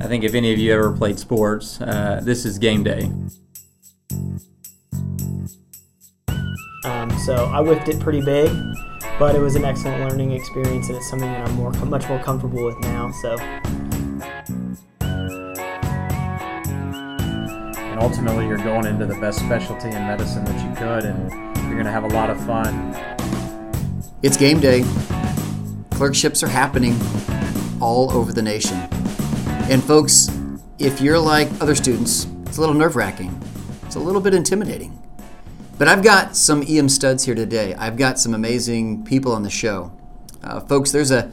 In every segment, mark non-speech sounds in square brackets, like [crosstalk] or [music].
I think if any of you ever played sports, uh, this is game day. Um, so I whipped it pretty big, but it was an excellent learning experience, and it's something that I'm more much more comfortable with now. So and ultimately you're going into the best specialty in medicine that you could and you're going to have a lot of fun It's game day. Clerkships are happening all over the nation. And folks, if you're like other students, it's a little nerve wracking. It's a little bit intimidating. But I've got some EM studs here today. I've got some amazing people on the show. Uh, folks, there's a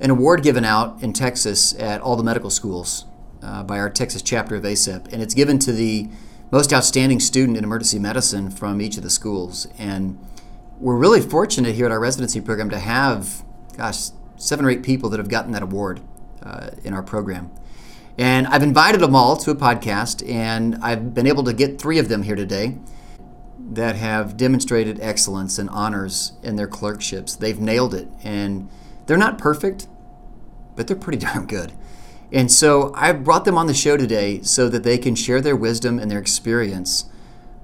an award given out in Texas at all the medical schools uh, by our Texas chapter of ACEP, and it's given to the most outstanding student in emergency medicine from each of the schools. And we're really fortunate here at our residency program to have, gosh, seven or eight people that have gotten that award uh, in our program. And I've invited them all to a podcast, and I've been able to get three of them here today that have demonstrated excellence and honors in their clerkships. They've nailed it, and they're not perfect, but they're pretty [laughs] darn good. And so I've brought them on the show today so that they can share their wisdom and their experience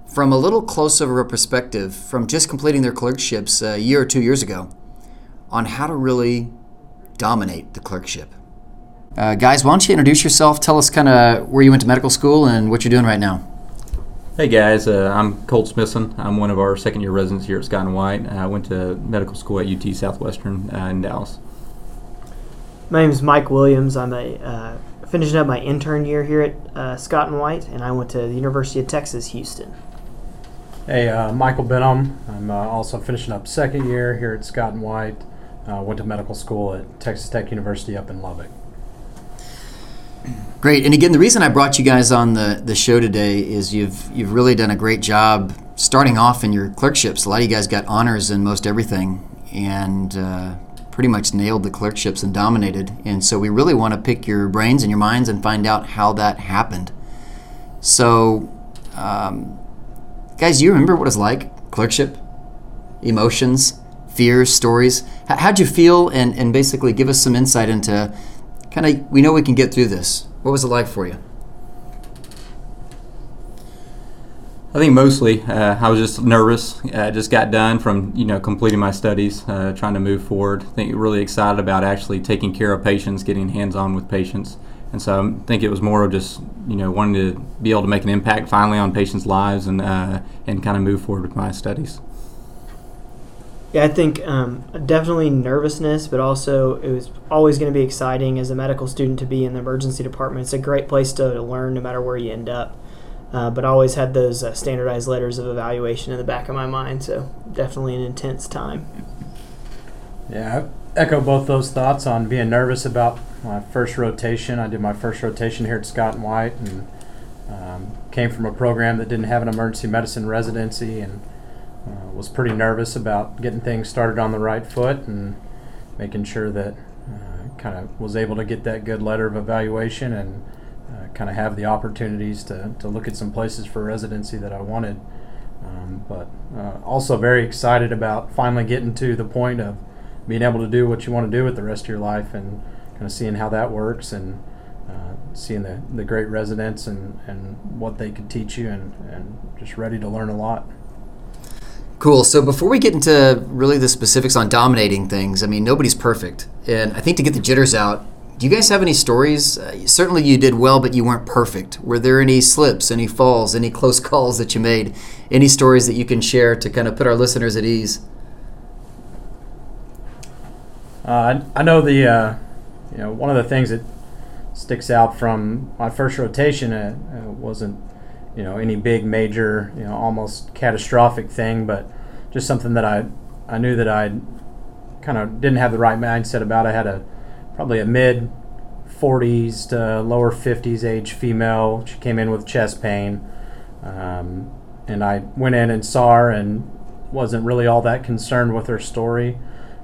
from a little closer of a perspective from just completing their clerkships a year or two years ago on how to really dominate the clerkship. Uh, guys, why don't you introduce yourself? Tell us kind of where you went to medical school and what you're doing right now. Hey guys, uh, I'm Colt Smithson. I'm one of our second year residents here at Scott and White. I went to medical school at UT Southwestern uh, in Dallas. my name is Mike Williams. I'm a uh, finishing up my intern year here at uh, Scott and White, and I went to the University of Texas, Houston. hey uh, michael benham i'm uh, also finishing up second year here at scott and white uh, went to medical school at texas tech university up in lubbock Great. And again, the reason I brought you guys on the, the show today is you've you've really done a great job starting off in your clerkships. A lot of you guys got honors in most everything and uh, pretty much nailed the clerkships and dominated. And so we really want to pick your brains and your minds and find out how that happened. So, um, guys, you remember what it's like clerkship, emotions, fears, stories. H- how'd you feel? And and basically give us some insight into kind of we know we can get through this. What was it like for you? I think mostly uh, I was just nervous. I just got done from you know completing my studies, uh, trying to move forward. I think really excited about actually taking care of patients, getting hands on with patients, and so I think it was more of just you know wanting to be able to make an impact finally on patients' lives and uh, and kind of move forward with my studies. Yeah, I think um, definitely nervousness, but also it was always going to be exciting as a medical student to be in the emergency department. It's a great place to, to learn no matter where you end up. Uh, but I always had those uh, standardized letters of evaluation in the back of my mind, so definitely an intense time. yeah I echo both those thoughts on being nervous about my first rotation i did my first rotation here at scott and white and um, came from a program that didn't have an emergency medicine residency and uh, was pretty nervous about getting things started on the right foot and making sure that uh, kind of was able to get that good letter of evaluation and uh, kind of have the opportunities to, to look at some places for residency that I wanted. Um, but uh, also very excited about finally getting to the point of being able to do what you want to do with the rest of your life and kind of seeing how that works and uh, seeing the, the great residents and, and what they could teach you and, and just ready to learn a lot. Cool. So before we get into really the specifics on dominating things, I mean, nobody's perfect. And I think to get the jitters out, do you guys have any stories? Uh, certainly you did well, but you weren't perfect. Were there any slips, any falls, any [laughs] close calls that you made? Any stories that you can share to kind of put our listeners at ease? Uh, I, know the uh, you know one of the things that sticks out from my first rotation uh, uh, wasn't you know any big major you know almost catastrophic thing, but just something that I I knew that I kind of didn't have the right mindset about. I had a probably a mid 40s to lower 50s age female. She came in with chest pain, um, and I went in and saw her and wasn't really all that concerned with her story.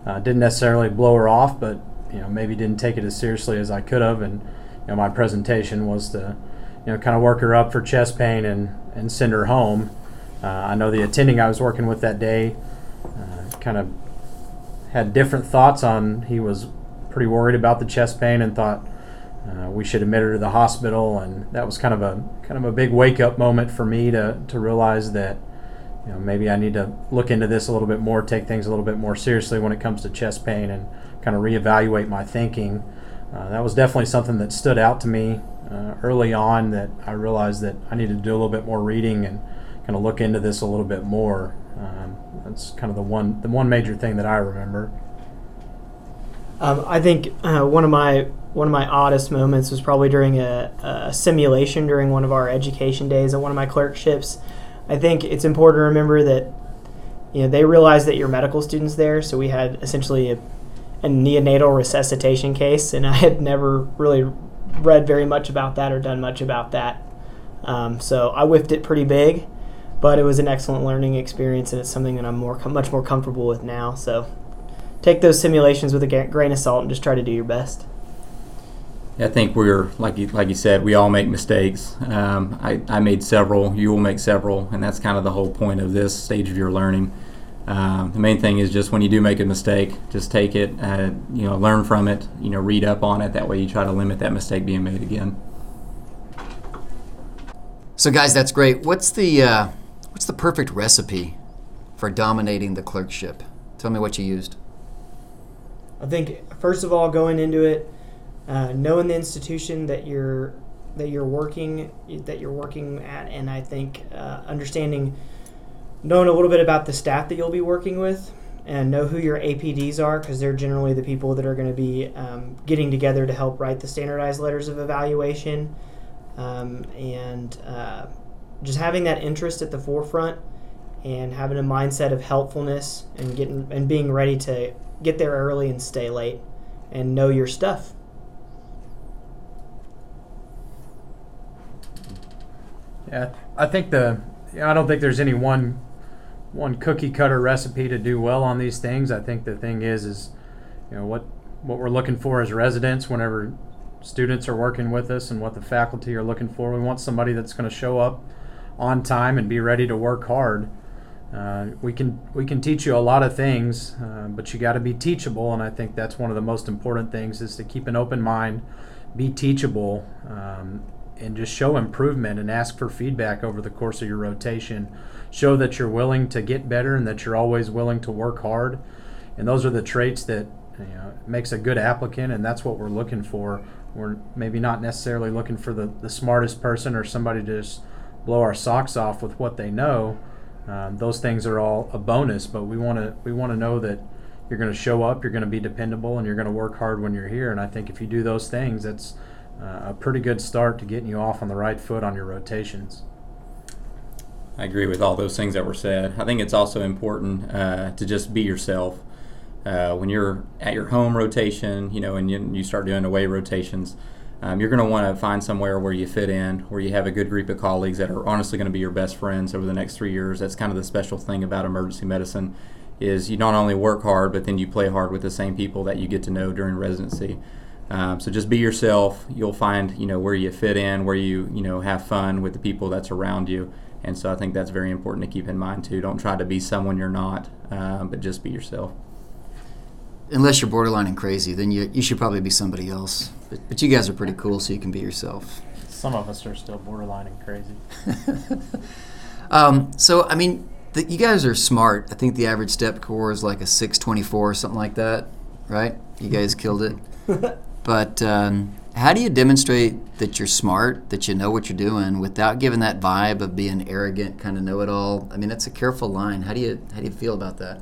Uh, didn't necessarily blow her off, but you know maybe didn't take it as seriously as I could have. And you know my presentation was to you know kind of work her up for chest pain and and send her home. Uh, I know the attending I was working with that day uh, kind of had different thoughts on. He was pretty worried about the chest pain and thought uh, we should admit her to the hospital, and that was kind of a kind of a big wake up moment for me to to realize that you know maybe I need to look into this a little bit more, take things a little bit more seriously when it comes to chest pain, and kind of reevaluate my thinking. Uh, that was definitely something that stood out to me uh, early on. That I realized that I needed to do a little bit more reading and kind of look into this a little bit more. Um, that's kind of the one the one major thing that I remember. Um, I think uh, one of my one of my oddest moments was probably during a, a, simulation during one of our education days at one of my clerkships. I think it's important to remember that you know they realize that you're medical students there, so we had essentially a, a neonatal resuscitation case, and [laughs] I had never really read very much about that or done much about that. Um, so I whiffed it pretty big, but it was an excellent learning experience, and it's something that I'm more much more comfortable with now. So take those simulations with a grain of salt and just try to do your best. I think we're like you, like you said, we all make mistakes. Um, I, I made several. You will make several, and that's kind of the whole point of this stage of your learning. Um, the main thing is just when you do make a mistake, just take it, uh, you know, learn from it, you know, read up on it. That way, you try to limit that mistake being made again. So, guys, that's great. What's the uh, what's the perfect recipe for dominating the clerkship? Tell me what you used. I think first of all, going into it uh, knowing the institution that you're that you're working that you're working at, and I think uh, understanding, knowing a little bit about the staff that you'll be working with, and know who your APDs are because they're generally the people that are going to be um, getting together to help write the standardized letters of evaluation, um, and uh, just having that interest at the forefront and having a mindset of helpfulness and getting and being ready to get there early and stay late and know your stuff Yeah, I think the I don't think there's any one one cookie cutter recipe to do well on these things. I think the thing is is you know what what we're looking for as residents whenever students are working with us and what the faculty are looking for. We want somebody that's going to show up on time and be ready to work hard. Uh, we can we can teach you a lot of things, uh, but you got to be teachable, and I think that's one of the most important things is to keep an open mind, be teachable, um, and just show improvement and ask for feedback over the course of your rotation. Show that you're willing to get better and that you're always willing to work hard. And those are the traits that you know, makes a good applicant, and that's what we're looking for. We're maybe not necessarily looking for the, the smartest person or somebody to just blow our socks off with what they know. Um, those things are all a bonus, but we want to we want to know that you're going to show up, you're going to be dependable, and you're going to work hard when you're here. And I think if you do those things, that's uh, a pretty good start to getting you off on the right foot on your rotations. I agree with all those things that were said. I think it's also important uh, to just be yourself. Uh, when you're at your home rotation, you know, and you, you start doing away rotations, um, you're going to want to find somewhere where you fit in, where you have a good group of colleagues that are honestly going to be your best friends over the next three years. That's kind of the special thing about emergency medicine, is you not only work hard, but then you play hard with the same people that you get to know during residency. Um, so just be yourself. You'll find you know where you fit in, where you you know have fun with the people that's around you. And so I think that's very important to keep in mind too. Don't try to be someone you're not, uh, but just be yourself. Unless you're borderline and crazy, then you, you should probably be somebody else. But, but you guys are pretty cool, so you can be yourself. Some of us are still borderline and crazy. [laughs] um, so, I mean, the, you guys are smart. I think the average step core is like a 624 or something like that, right? You guys [laughs] killed it. But um, how do you demonstrate that you're smart, that you know what you're doing, without giving that vibe of being arrogant, kind of know-it-all? I mean, that's a careful line. How do you how do you feel about that?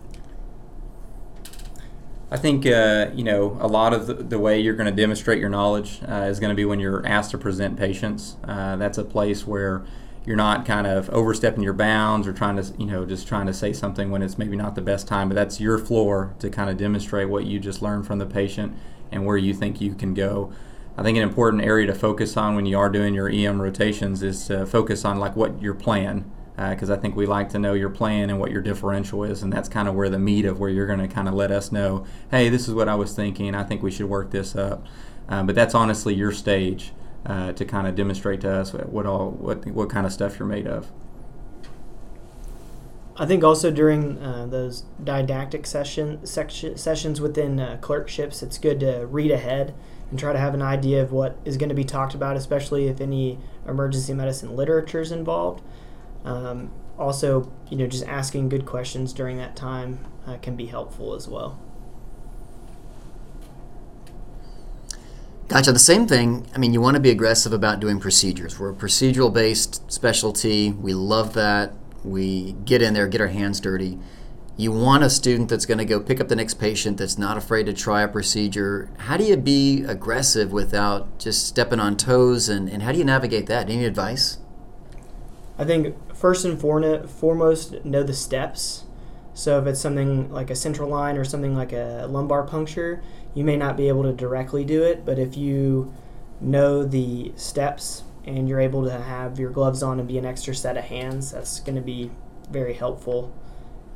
I think uh, you know a lot of the, the way you're going to demonstrate your knowledge uh, is going to be when you're asked to present patients. Uh, that's a place where you're not kind of overstepping your bounds or trying to you know just trying to say something when it's maybe not the best time. But that's your floor to kind of demonstrate what you just learned from the patient and where you think you can go. I think an important area to focus on when you are doing your EM rotations is to focus on like what your plan, because uh, I think we like to know your plan and what your differential is, and that's kind of where the meat of where you're going to kind of let us know, hey, this is what I was thinking. I think we should work this up. Uh, but that's honestly your stage uh, to kind of demonstrate to us what all what what kind of stuff you're made of. I think also during uh, those didactic session, section, sessions within uh, clerkships, it's good to read ahead and try to have an idea of what is going to be talked about, especially if any emergency medicine literature is involved. Um, also, you know, just asking good questions during that time uh, can be helpful as well. Gotcha. The same thing. I mean, you want to be aggressive about doing procedures. We're a procedural based specialty. We love that. We get in there, get our hands dirty. You want a student that's going to go pick up the next patient that's not afraid to try a procedure. How do you be aggressive without just stepping on toes? And, and how do you navigate that? Any advice? I think first and foremost, know the steps. So if it's something like a central line or something like a lumbar puncture, you may not be able to directly do it, but if you know the steps and you're able to have your gloves on and be an extra set of hands, that's going to be very helpful.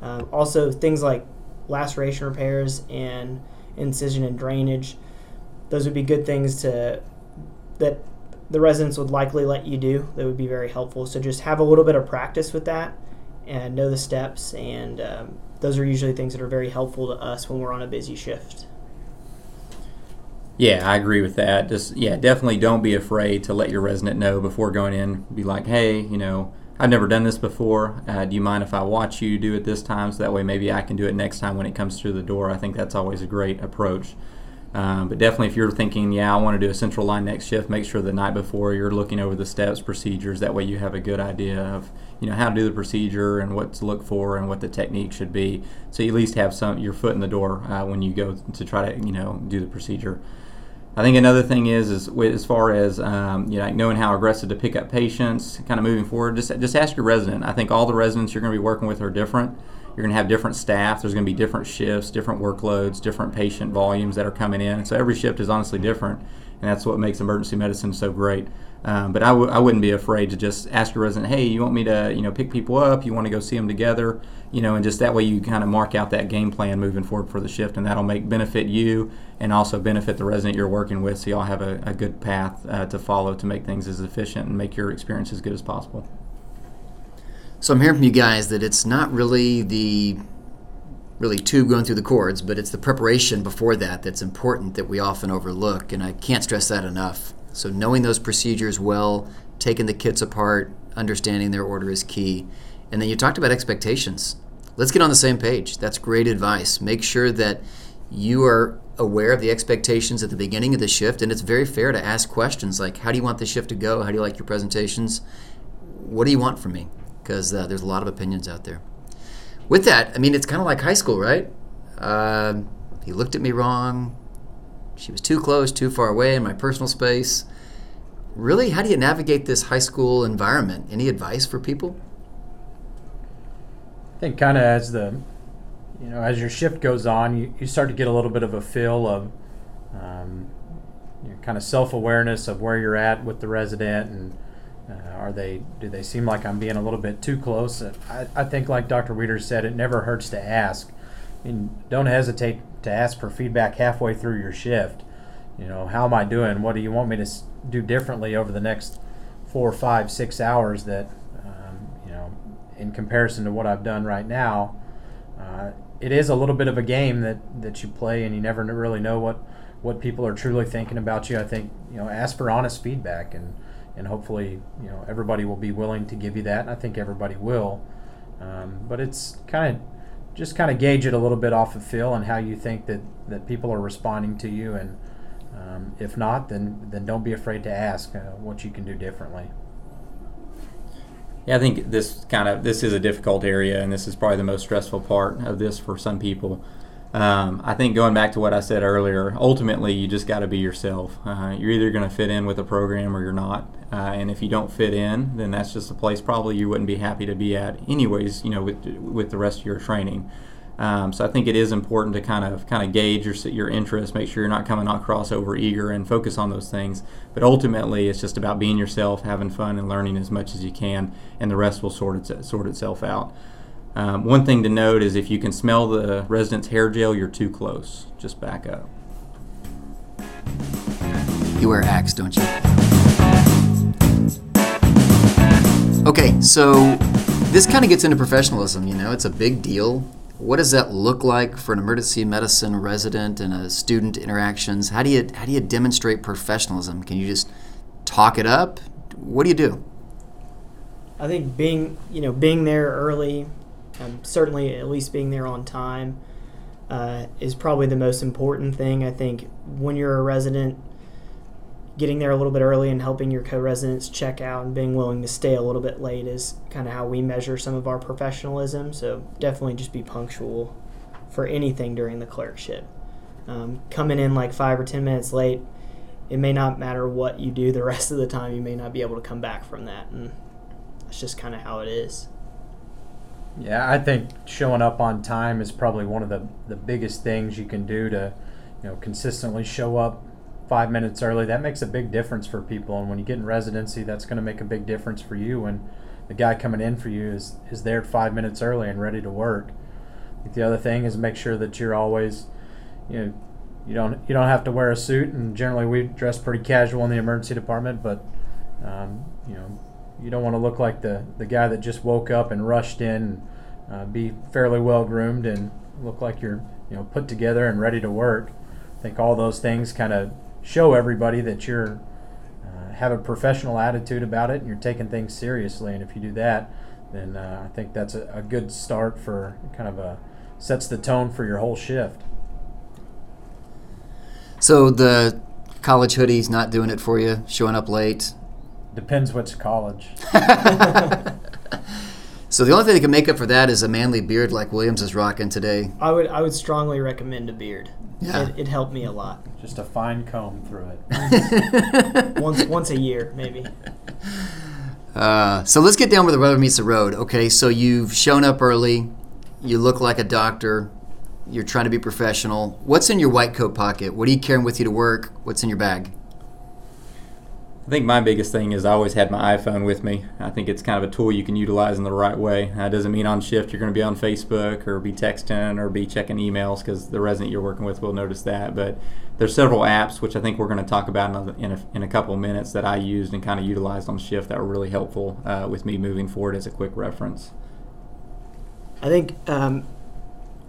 Um, also, things like laceration repairs and incision and drainage, those would be good things to that the residents would likely let you do. That would be very helpful. So just have a little bit of practice with that and know the steps, and um, those are usually things that are very helpful to us when we're on a busy shift. Yeah, I agree with that. Just yeah, definitely don't be afraid to let your resident know before going in. Be like, hey, you know, I've never done this before. Uh, do you mind if I watch you do it this time? So that way, maybe I can do it next time when it comes through the door. I think that's always a great approach. Um, but definitely, if you're thinking, yeah, I want to do a central line next shift, make sure the night before you're looking over the steps, procedures. That way, you have a good idea of you know how to do the procedure and what to look for and what the technique should be. So you at least have some your foot in the door uh, when you go to try to you know do the procedure. I think another thing is is as far as um, you know knowing how aggressive to pick up patients, kind of moving forward. Just just ask your resident. I think all the residents you're going to be working with are different. You're going to have different staff. There's going to be different shifts, different workloads, different patient volumes that are coming in. So every shift is honestly different, and that's what makes emergency medicine so great. Um, but I w- I wouldn't be afraid to just ask your resident, hey, you want me to you know pick people up? You want to go see them together? You know, and just that way you kind of mark out that game plan moving forward for the shift, and that'll make benefit you and also benefit the resident you're working with. So y'all have a, a good path uh, to follow to make things as efficient and make your experience as good as possible. So I'm hearing from you guys that it's not really the really tube going through the cords, but it's the preparation before that that's important that we often overlook, and I can't stress that enough. So knowing those procedures well, taking the kits apart, understanding their order is key. And then you talked about expectations. Let's get on the same page. That's great advice. Make sure that you are aware of the expectations at the beginning of the shift, and it's very fair to ask questions like, How do you want the shift to go? How do you like your presentations? What do you want from me? Because uh, there's a lot of opinions out there. With that, I mean, it's kind of like high school, right? Uh, he looked at me wrong. She was too close, too far away in my personal space. Really, how do you navigate this high school environment? Any advice for people? I think kind of as the you know as your shift goes on, you, you start to get a little bit of a feel of um, you know, kind of self awareness of where you're at with the resident and. Uh, are they? Do they seem like I'm being a little bit too close? I, I think, like Dr. Weeder said, it never hurts to ask. I mean, don't hesitate to ask for feedback halfway through your shift. You know, how am I doing? What do you want me to do differently over the next four, five, six hours that, um, you know, in comparison to what I've done right now? Uh, it is a little bit of a game that, that you play, and you never really know what, what people are truly thinking about you. I think, you know, ask for honest feedback and and hopefully you know everybody will be willing to give you that and i think everybody will um, but it's kind of just kind of gauge it a little bit off of feel and how you think that that people are responding to you and um, if not then then don't be afraid to ask uh, what you can do differently yeah, I think this kind of this is a difficult area, and this is probably the most stressful part of this for some people. Um, I think going back to what I said earlier, ultimately you just got to be yourself. Uh, you're either going to fit in with a program or you're not. Uh, and if you don't fit in, then that's just a place probably you wouldn't be happy to be at, anyways. You know, with with the rest of your training. Um, so I think it is important to kind of kind of gauge your your interest, make sure you're not coming across over eager, and focus on those things. But ultimately, it's just about being yourself, having fun, and learning as much as you can, and the rest will sort it, sort itself out. Um, one thing to note is if you can smell the resident's hair gel, you're too close. Just back up. You wear Axe, don't you? Okay, so this kind of gets into professionalism. You know, it's a big deal. What does that look like for an emergency medicine resident and a student interactions? How do you how do you demonstrate professionalism? Can you just talk it up? What do you do? I think being you know being there early, um, certainly at least being there on time, uh, is probably the most important thing. I think when you're a resident, getting there a little bit early and helping your co-residents check out and being willing to stay a little bit late is kind of how we measure some of our professionalism. So definitely just be punctual for anything during the clerkship. Um, coming in like five or ten minutes late, it may not matter what you do the [laughs] rest of the time. You may not be able to come back from that, and that's just kind of how it is. Yeah, I think showing up on time is probably one of the, the biggest things you can do to, you know, consistently show up five minutes early. That makes a big difference for people. And when you get in residency, that's going to make a big difference for you when the guy coming in for you is, is there five minutes early and ready to work. the other thing is make sure that you're always, you know, you don't you don't have to wear a suit. And generally, we dress pretty casual in the emergency department, but um, you know, you don't want to look like the the guy that just woke up and rushed in. And, uh, be fairly well groomed and look like you're you know put together and ready to work. I think all those things kind of show everybody that you're uh, have a professional attitude about it and you're taking things seriously. And if you do that, then uh, I think that's a, a, good start for kind of a sets the tone for your whole shift. So the college hoodie's not doing it for you, showing up late. Depends which college. [laughs] so the only thing that can make up for that is a manly beard like Williams is rocking today. I would I would strongly recommend a beard. Yeah. It, it helped me a lot. Just a fine comb through it. [laughs] once once a year, maybe. Uh, so let's get down where the rubber meets the road. Okay, so you've shown up early. You look like a doctor. You're trying to be professional. What's in your white coat pocket? What are you carrying with you to work? What's in your bag? I think my biggest thing is I always had my iPhone with me. I think it's kind of a tool you can utilize in the right way. That doesn't mean on shift you're going to be on Facebook or be texting or be checking emails because the resident you're working with will notice that. But there's several apps which I think we're going to talk about in a, in a, in a couple of minutes that I used and kind of utilized on shift that were really helpful uh, with me moving forward as a quick reference. I think um,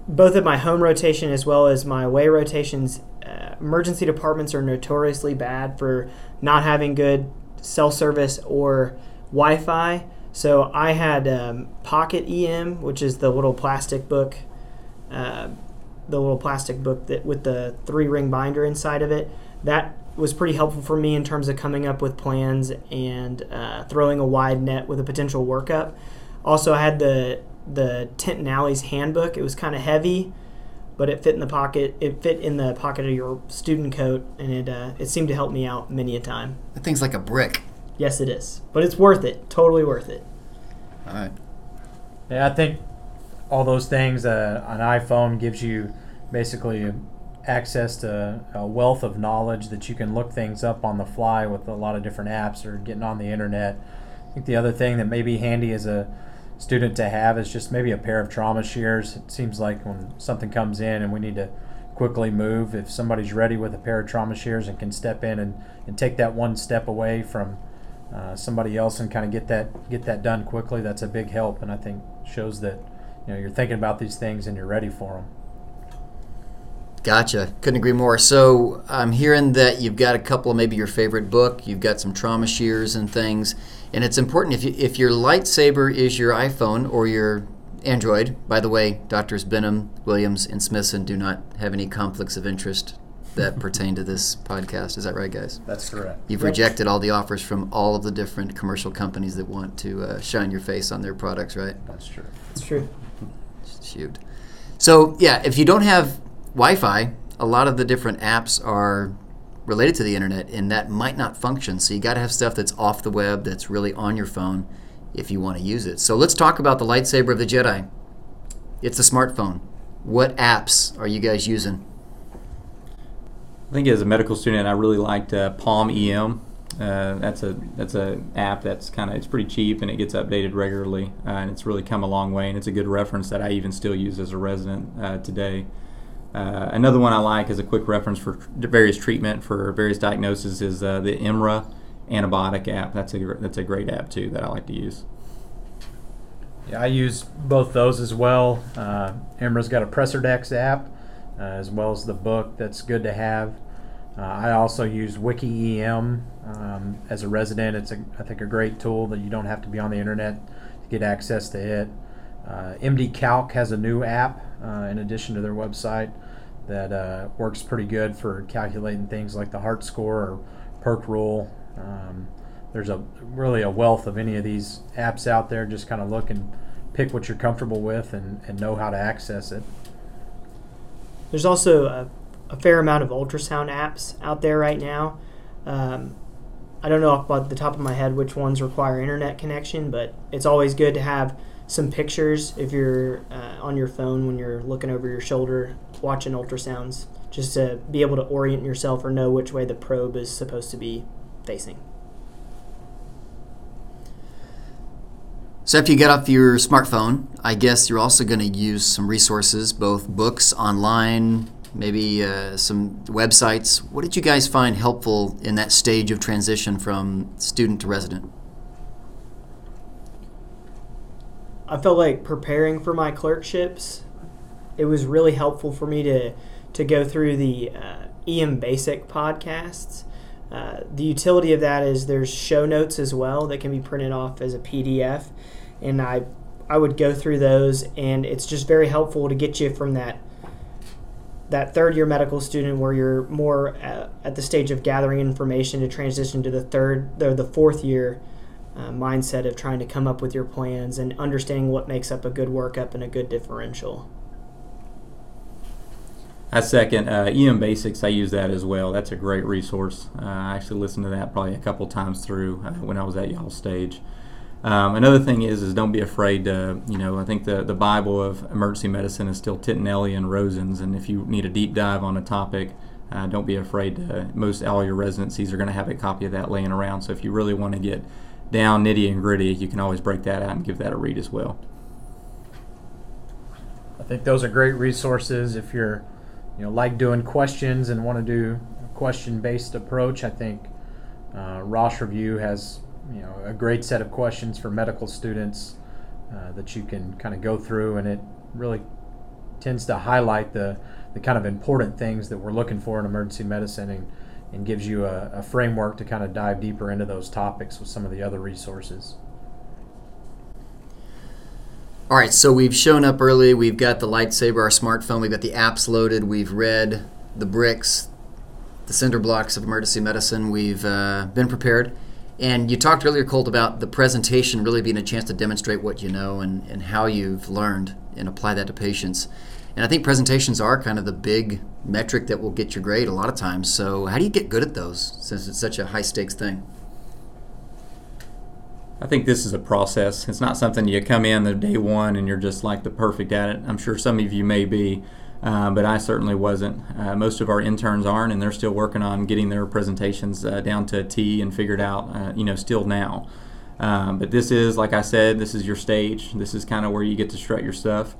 both of my home rotation as well as my away rotations uh, emergency departments are notoriously bad for not having good cell service or Wi-Fi. So I had um, Pocket EM, which is the little plastic book, uh, the little plastic book that with the three ring binder inside of it. That was pretty helpful for me in terms of coming up with plans and uh, throwing a wide net with a potential workup. Also, I had the the Tintinalli's handbook. It was kind of heavy, but it fit in the pocket. It fit in the pocket of your student coat, and it uh, it seemed to help me out many a time. That thing's like a brick. Yes, it is, but it's worth it. Totally worth it. All right. Yeah, I think all those things. Uh, an iPhone gives you basically access to a wealth of knowledge that you can look things up on the fly with a lot of different apps or getting on the internet. I think the other thing that may be handy is a student to have is just maybe a pair of trauma shears. It seems like when something comes in and we need to quickly move, if somebody's ready with a pair of trauma shears and can step in and, and take that one step away from uh, somebody else and kind of get that get that done quickly, that's a big help, and I think shows that you know you're thinking about these things and you're ready for them. Gotcha. Couldn't agree more. So I'm hearing that you've got a couple of maybe your favorite book. You've got some trauma shears and things. And it's important if, you, if your lightsaber is your iPhone or your Android. By the way, Doctors Benham, Williams, and Smithson do not have any conflicts of interest that [laughs] pertain to this podcast. Is that right, guys? That's correct. You've yep. rejected all the offers from all of the different commercial companies that want to uh, shine your face on their products, right? That's true. That's true. Shoot. So, yeah, if you don't have Wi Fi, a lot of the different apps are related to the internet, and that might not function. So you got to have stuff that's off the web, that's really on your phone if you want to use it. So let's talk about the lightsaber of the Jedi. It's a smartphone. What apps are you guys using? I think as a medical student, I really liked uh, Palm EM. Uh, that's a that's a app that's kind of it's pretty cheap and it gets updated regularly uh, and it's really come a long way and it's a good reference that I even still use as a resident uh, today. Uh, another one I like as a quick reference for various treatment for various diagnoses is uh, the EMRA antibiotic app. That's a that's a great app too that I like to use. Yeah, I use both those as well. Uh, EMRA's got a PressorDex app uh, as well as the book that's good to have. Uh, I also use WikiEM um, as a resident. It's a, I think a great tool that you don't have to be on the internet to get access to it. Uh, MDCalc has a new app uh, in addition to their website that uh, works pretty good for calculating things like the heart score or PERC rule. Um, there's a really a wealth of any of these apps out there. Just kind of look and pick what you're comfortable with and, and know how to access it. There's also a, a fair amount of ultrasound apps out there right now. Um, I don't know off the top of my head which ones require internet connection, but it's always good to have some pictures if you're uh, on your phone when you're looking over your shoulder watching ultrasounds, just to be able to orient yourself or know which way the probe is supposed to be facing. So after you get off your smartphone, I guess you're also going to use some resources, both books, online, maybe uh, some websites. What did you guys find helpful in that stage of transition from student to resident? I felt like preparing for my clerkships, it was really helpful for me to to go through the uh, EM Basic podcasts. Uh, the utility of that is there's show notes as well that can be printed off as a PDF, and I I would go through those, and it's just very helpful to get you from that that third year medical student where you're more at, at the stage of gathering information to transition to the third or the fourth year uh, mindset of trying to come up with your plans and understanding what makes up a good workup and a good differential. I second uh, EM Basics. I use that as well. That's a great resource. Uh, I actually listened to that probably a couple times through uh, when I was at y'all stage. Um, another thing is, is don't be afraid to, you know, I think the, the Bible of emergency medicine is still Tintinalli and Rosen's, and if you need a deep dive on a topic, uh, don't be afraid to, most all your residencies are going to have a copy of that laying around. So if you really want to get down nitty and gritty, you can always break that out and give that a read as well. I think those are great resources if you're, you know, like doing questions and want to do a question-based approach. I think uh, Rosh Review has, you know, a great set of questions for medical students uh, that you can kind of go through, and it really tends to highlight the the kind of important things that we're looking for in emergency medicine and and gives you a, a framework to kind of dive deeper into those topics with some of the other resources. All right, so we've shown up early. We've got the lightsaber, our smartphone. We've got the apps loaded. We've read the bricks, the cinder blocks of emergency medicine. We've uh, been prepared. And you talked earlier, Colt, about the presentation really being a chance to demonstrate what you know and, and how you've learned and apply that to patients. And I think presentations are kind of the big metric that will get your grade a lot of times. So, how do you get good at those since it's such a high stakes thing? I think this is a process. It's not something you come in the day one and you're just like the perfect at it. I'm sure some of you may be, uh, but I certainly wasn't. Uh, most of our interns aren't, and they're still working on getting their presentations uh, down to a T and figured out. Uh, you know, still now. Um, but this is, like I said, this is your stage. This is kind of where you get to strut your stuff.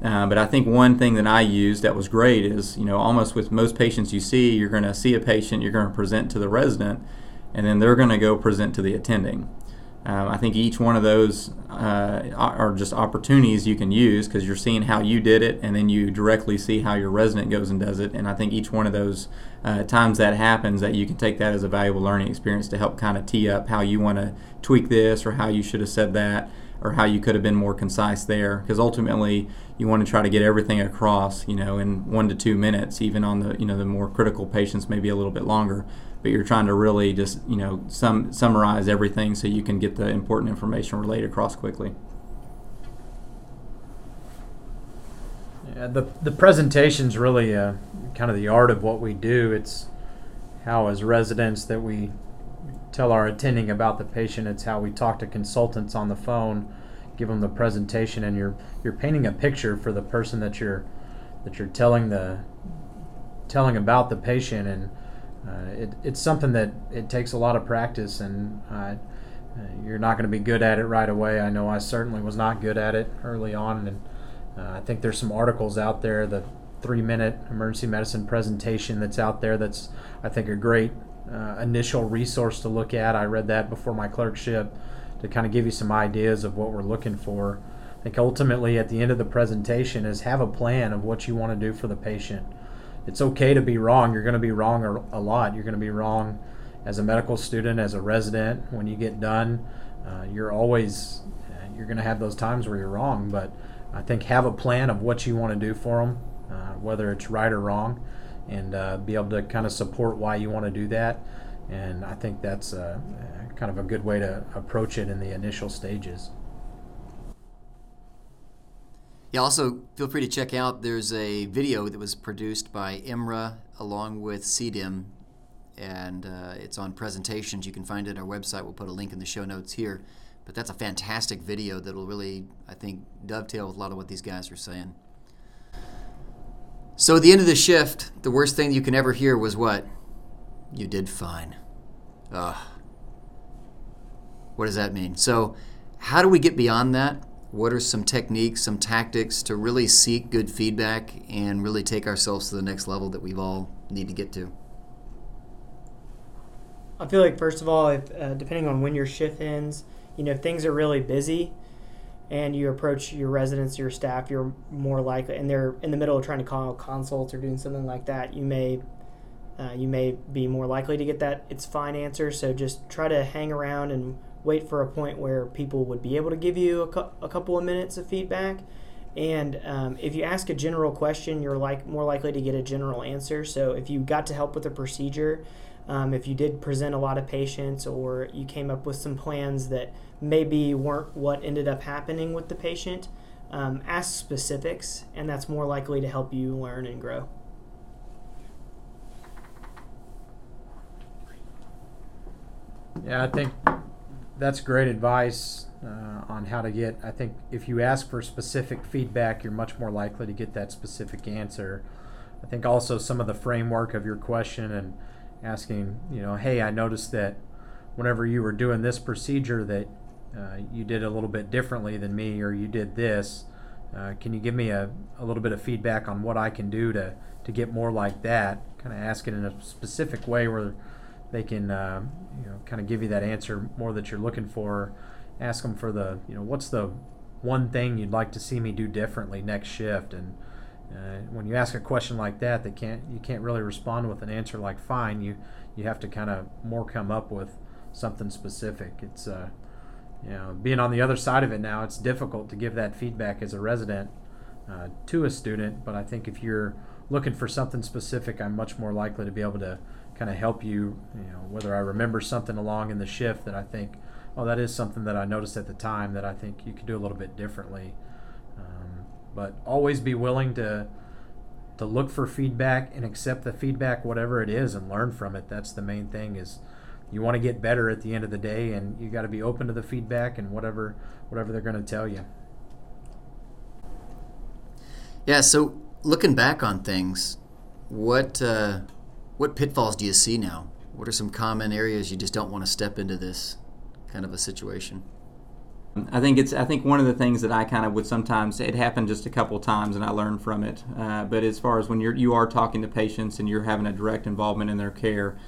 But I think one thing that I used that was great is, you know, almost with most patients you see, you're going to see a patient, you're going to present to the resident, and then they're going to go present to the attending. Um, I think each one of those uh, are just opportunities you can use because you're seeing how you did it, and then you directly see how your resident goes and does it. And I think each one of those uh, times that happens, that you can take that as a valuable learning experience to help kind of tee up how you want to tweak this or how you should have said that or how you could have been more concise there because ultimately you want to try to get everything across you know in one to two minutes even on the you know the more critical patients maybe a little bit longer but you're trying to really just you know sum, summarize everything so you can get the important information relayed across quickly. Yeah the, the presentation's really uh, kind of the art of what we do. It's how as residents that we tell our attending about the patient. It's how we talk to consultants on the phone, give them the presentation, and you're you're painting a picture for the person that you're that you're telling the telling about the patient, and uh, it, it's something that it takes a lot of practice, and uh, you're not going to be good at it right away. I know I certainly was not good at it early on, and uh, I think there's some articles out there, the three minute emergency medicine presentation that's out there that's I think a great uh, initial resource to look at. I read that before my clerkship to kind of give you some ideas of what we're looking for. I think ultimately at the end of the presentation is have a plan of what you want to do for the patient. It's okay to be wrong. You're going to be wrong a lot. You're going to be wrong as a medical student, as a resident. When you get done, uh, you're always uh, you're going to have those times where you're wrong. But I think have a plan of what you want to do for them, uh, whether it's right or wrong, and uh, be able to kind of support why you want to do that. And I think that's kind of a good way to approach it in the initial stages. Yeah, also feel free to check out there's a video that was produced by EMRA along with CDEM, and uh, it's on presentations. You can find it on our website. We'll put a link in the show notes here. But that's a fantastic video that'll really, I think, dovetail with a lot of what these guys are saying. So at the end of the shift, the worst thing you can ever hear was what? You did fine. Ugh. What does that mean? So, how do we get beyond that? What are some techniques, some tactics to really seek good feedback and really take ourselves to the next level that we've all need to get to? I feel like first of all, if, uh, depending on when your shift ends, you know, if things are really busy and you approach your residents, your staff, you're more likely, and they're in the middle of trying to call consults or doing something like that, you may uh, you may be more likely to get that it's fine answer. So just try to hang around and wait for a point where people would be able to give you a, cu- a couple of minutes of feedback. And um, if you ask a general question, you're like more likely to get a general answer. So if you got to help with a procedure, um, if you did present a lot of patients, or you came up with some plans that maybe weren't what ended up happening with the patient, um, ask specifics, and that's more likely to help you learn and grow. Yeah, I think that's great advice uh, on how to get. I think if you ask for specific feedback, you're much more likely to get that specific answer. I think also some of the framework of your question and asking, you know, hey, I noticed that whenever you were doing this procedure that uh, you did a little bit differently than me, or you did this. Uh, can you give me a, a little bit of feedback on what I can do to, to get more like that? Kind of ask it in a specific way where they can uh, you know kind of give you that answer more that you're looking for. Ask them for the you know what's the one thing you'd like to see me do differently next shift and uh, when you ask a question like that that can't you can't really respond with an answer like fine you you have to kind of more come up with something specific it's uh you know being on the other side of it now it's difficult to give that feedback as a resident uh, to a student but i think if you're looking for something specific i'm much more likely to be able to kind of help you, you know, whether I remember something along in the shift that I think, oh, that is something that I noticed at the time that I think you could do a little bit differently. Um, but always be willing to to look for feedback and accept the feedback, whatever it is, and learn from it. That's the main thing. Is you want to get better at the end of the day, and you got to be open to the feedback and whatever whatever they're going to tell you. Yeah. So looking back on things, what uh, what pitfalls do you see now? What are some common areas you just don't want to step into this kind of a situation? I think it's. I think one of the things that I kind of would sometimes it happened just a couple times, and I learned from it. Uh, but as far as when you're you are talking to patients and you're having a direct involvement in their care,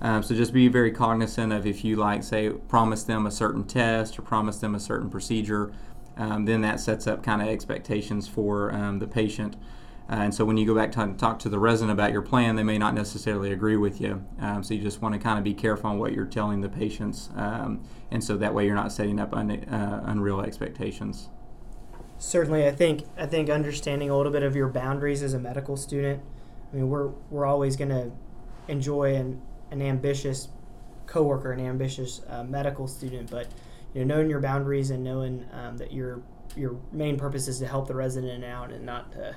um, so just be very cognizant of if you like say promise them a certain test or promise them a certain procedure, um, then that sets up kind of expectations for um, the patient. Uh, and so when you go back to talk to the resident about your plan, they may not necessarily agree with you. Um, so you just want to kind of be careful on what you're telling the patients, um, and so that way you're not setting up un, uh, unreal expectations. Certainly, I think I think understanding a little bit of your boundaries as a medical student. I mean, we're we're always going to enjoy an, an ambitious coworker, an ambitious uh, medical student, but you know, knowing your boundaries and knowing um, that your your main purpose is to help the resident out and not to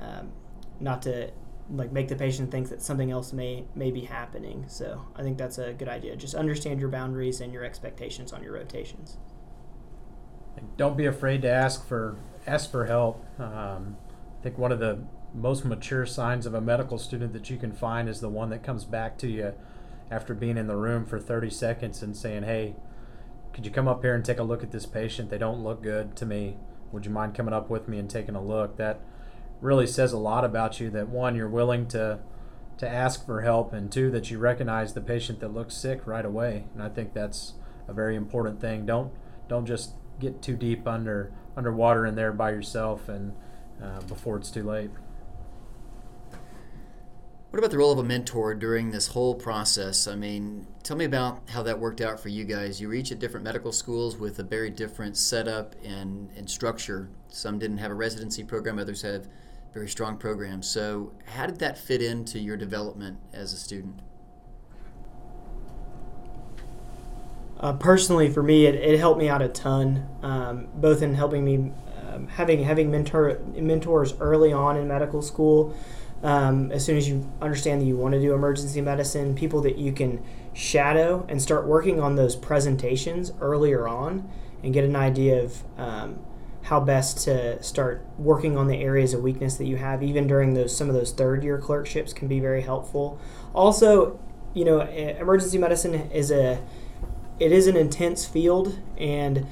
um, not to like make the patient think that something else may may be happening. So I think that's a good idea. Just understand your boundaries and your expectations on your rotations. Don't be afraid to ask for ask for help. Um, I think one of the most mature signs of a medical student that you can find is the one that comes back to you after being in the room for 30 seconds and saying, "Hey, could you come up here and take a look at this patient? They don't look good to me. Would you mind coming up with me and taking a look?" That really says a lot about you that one you're willing to to ask for help and two that you recognize the patient that looks sick right away and i think that's a very important thing don't don't just get too deep under underwater in there by yourself and uh, before it's too late. What about the role of a mentor during this whole process? I mean, tell me about how that worked out for you guys. You were each at different medical schools with a very different setup and, and structure. Some didn't have a residency program, others have very strong program. So, how did that fit into your development as a student? Uh, personally, for me, it, it helped me out a ton, um, both in helping me um, having having mentor mentors early on in medical school. Um, as soon as you understand that you want to do emergency medicine, people that you can shadow and start working on those presentations earlier on, and get an idea of um, how best to start working on the areas of weakness that you have, even during those some of those third year clerkships, can be very helpful. Also, you know, emergency medicine is a it is an intense field and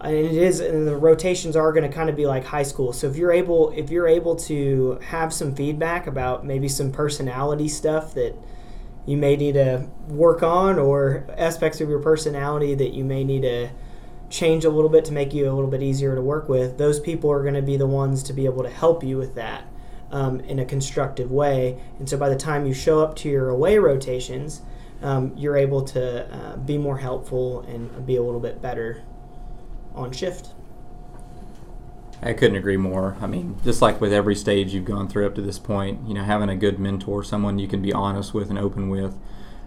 and it is and the rotations are going to kind of be like high school so if you're able if you're able to have some feedback about maybe some personality stuff that you may need to work on or aspects of your personality that you may need to change a little bit to make you a little bit easier to work with those people are going to be the ones to be able to help you with that um, in a constructive way and so by the time you show up to your away rotations um, you're able to uh, be more helpful and be a little bit better on shift. I couldn't agree more. I mean, just like with every stage you've gone through up to this point, you know, having a good mentor, someone you can be honest with and open with,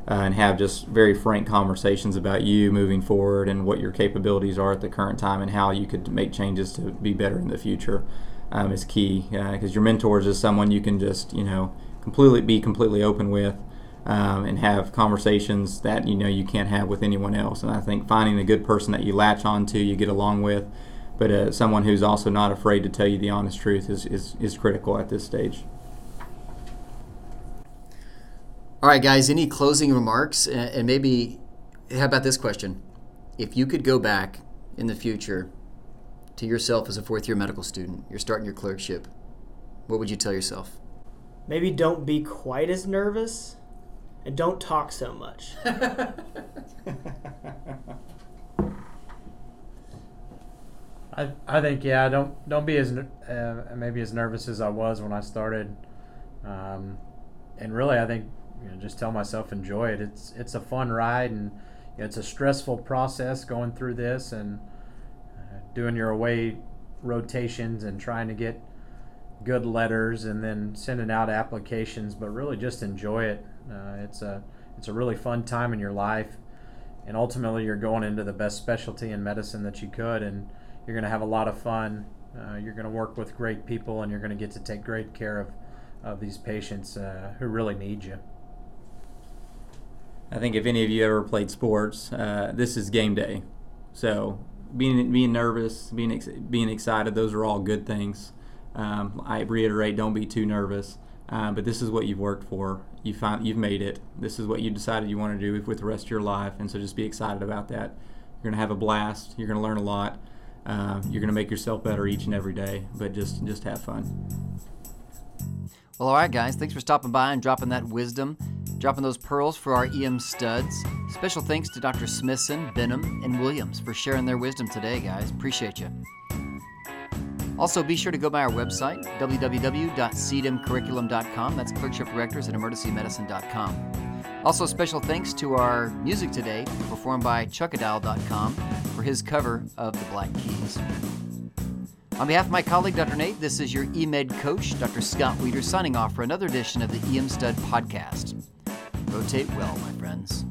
uh, and have just very frank conversations about you moving forward and what your capabilities are at the current time and how you could make changes to be better in the future um, is key. Because uh, your mentor is someone you can just, you know, completely be completely open with um, and have conversations that you know you can't have with anyone else. And I think finding a good person that you latch on to, you get along with, but uh, someone who's also not afraid to tell you the honest truth is, is, is critical at this stage. All right, guys, any closing remarks? And maybe, how about this question? If you could go back in the future to yourself as a fourth year medical student, you're starting your clerkship, what would you tell yourself? Maybe don't be quite as nervous and don't talk so much. [laughs] I, I think yeah don't don't be as uh, maybe as nervous as I was when I started, um, and really I think you know, just tell myself enjoy it. It's it's a fun ride and you know, it's a stressful process going through this and uh, doing your away rotations and trying to get good letters and then sending out applications, but really just enjoy it. Uh, it's a it's a really fun time in your life, and ultimately you're going into the best specialty in medicine that you could, and you're going to have a lot of fun. Uh, you're going to work with great people, and you're going to get to take great care of of these patients uh, who really need you. I think if any of you ever played sports, uh, this is game day. So being being nervous, being ex- being excited, those are all good things. Um, I reiterate, don't be too nervous. Uh, but this is what you've worked for. You find you've made it. This is what you decided you want to do with, the rest of your life, and so just be excited about that. You're gonna have a blast. You're gonna learn a lot. Uh, you're gonna make yourself better each and every day. But just just have fun. Well, all right, guys. Thanks for stopping by and dropping that wisdom, dropping those pearls for our EM studs. Special thanks to Dr. Smithson, Benham, and Williams for sharing their wisdom today, guys. Appreciate you. Also, be sure to go by our website, www.cdemcurriculum.com. That's clerkship directors at emergencymedicine.com. Also, special thanks to our music today, performed by chuckadile.com, for his cover of The Black Keys. On behalf of my colleague, Dr. Nate, this is your EMED coach, Dr. Scott Wieters, signing off for another edition of the EM Stud podcast. Rotate well, my friends.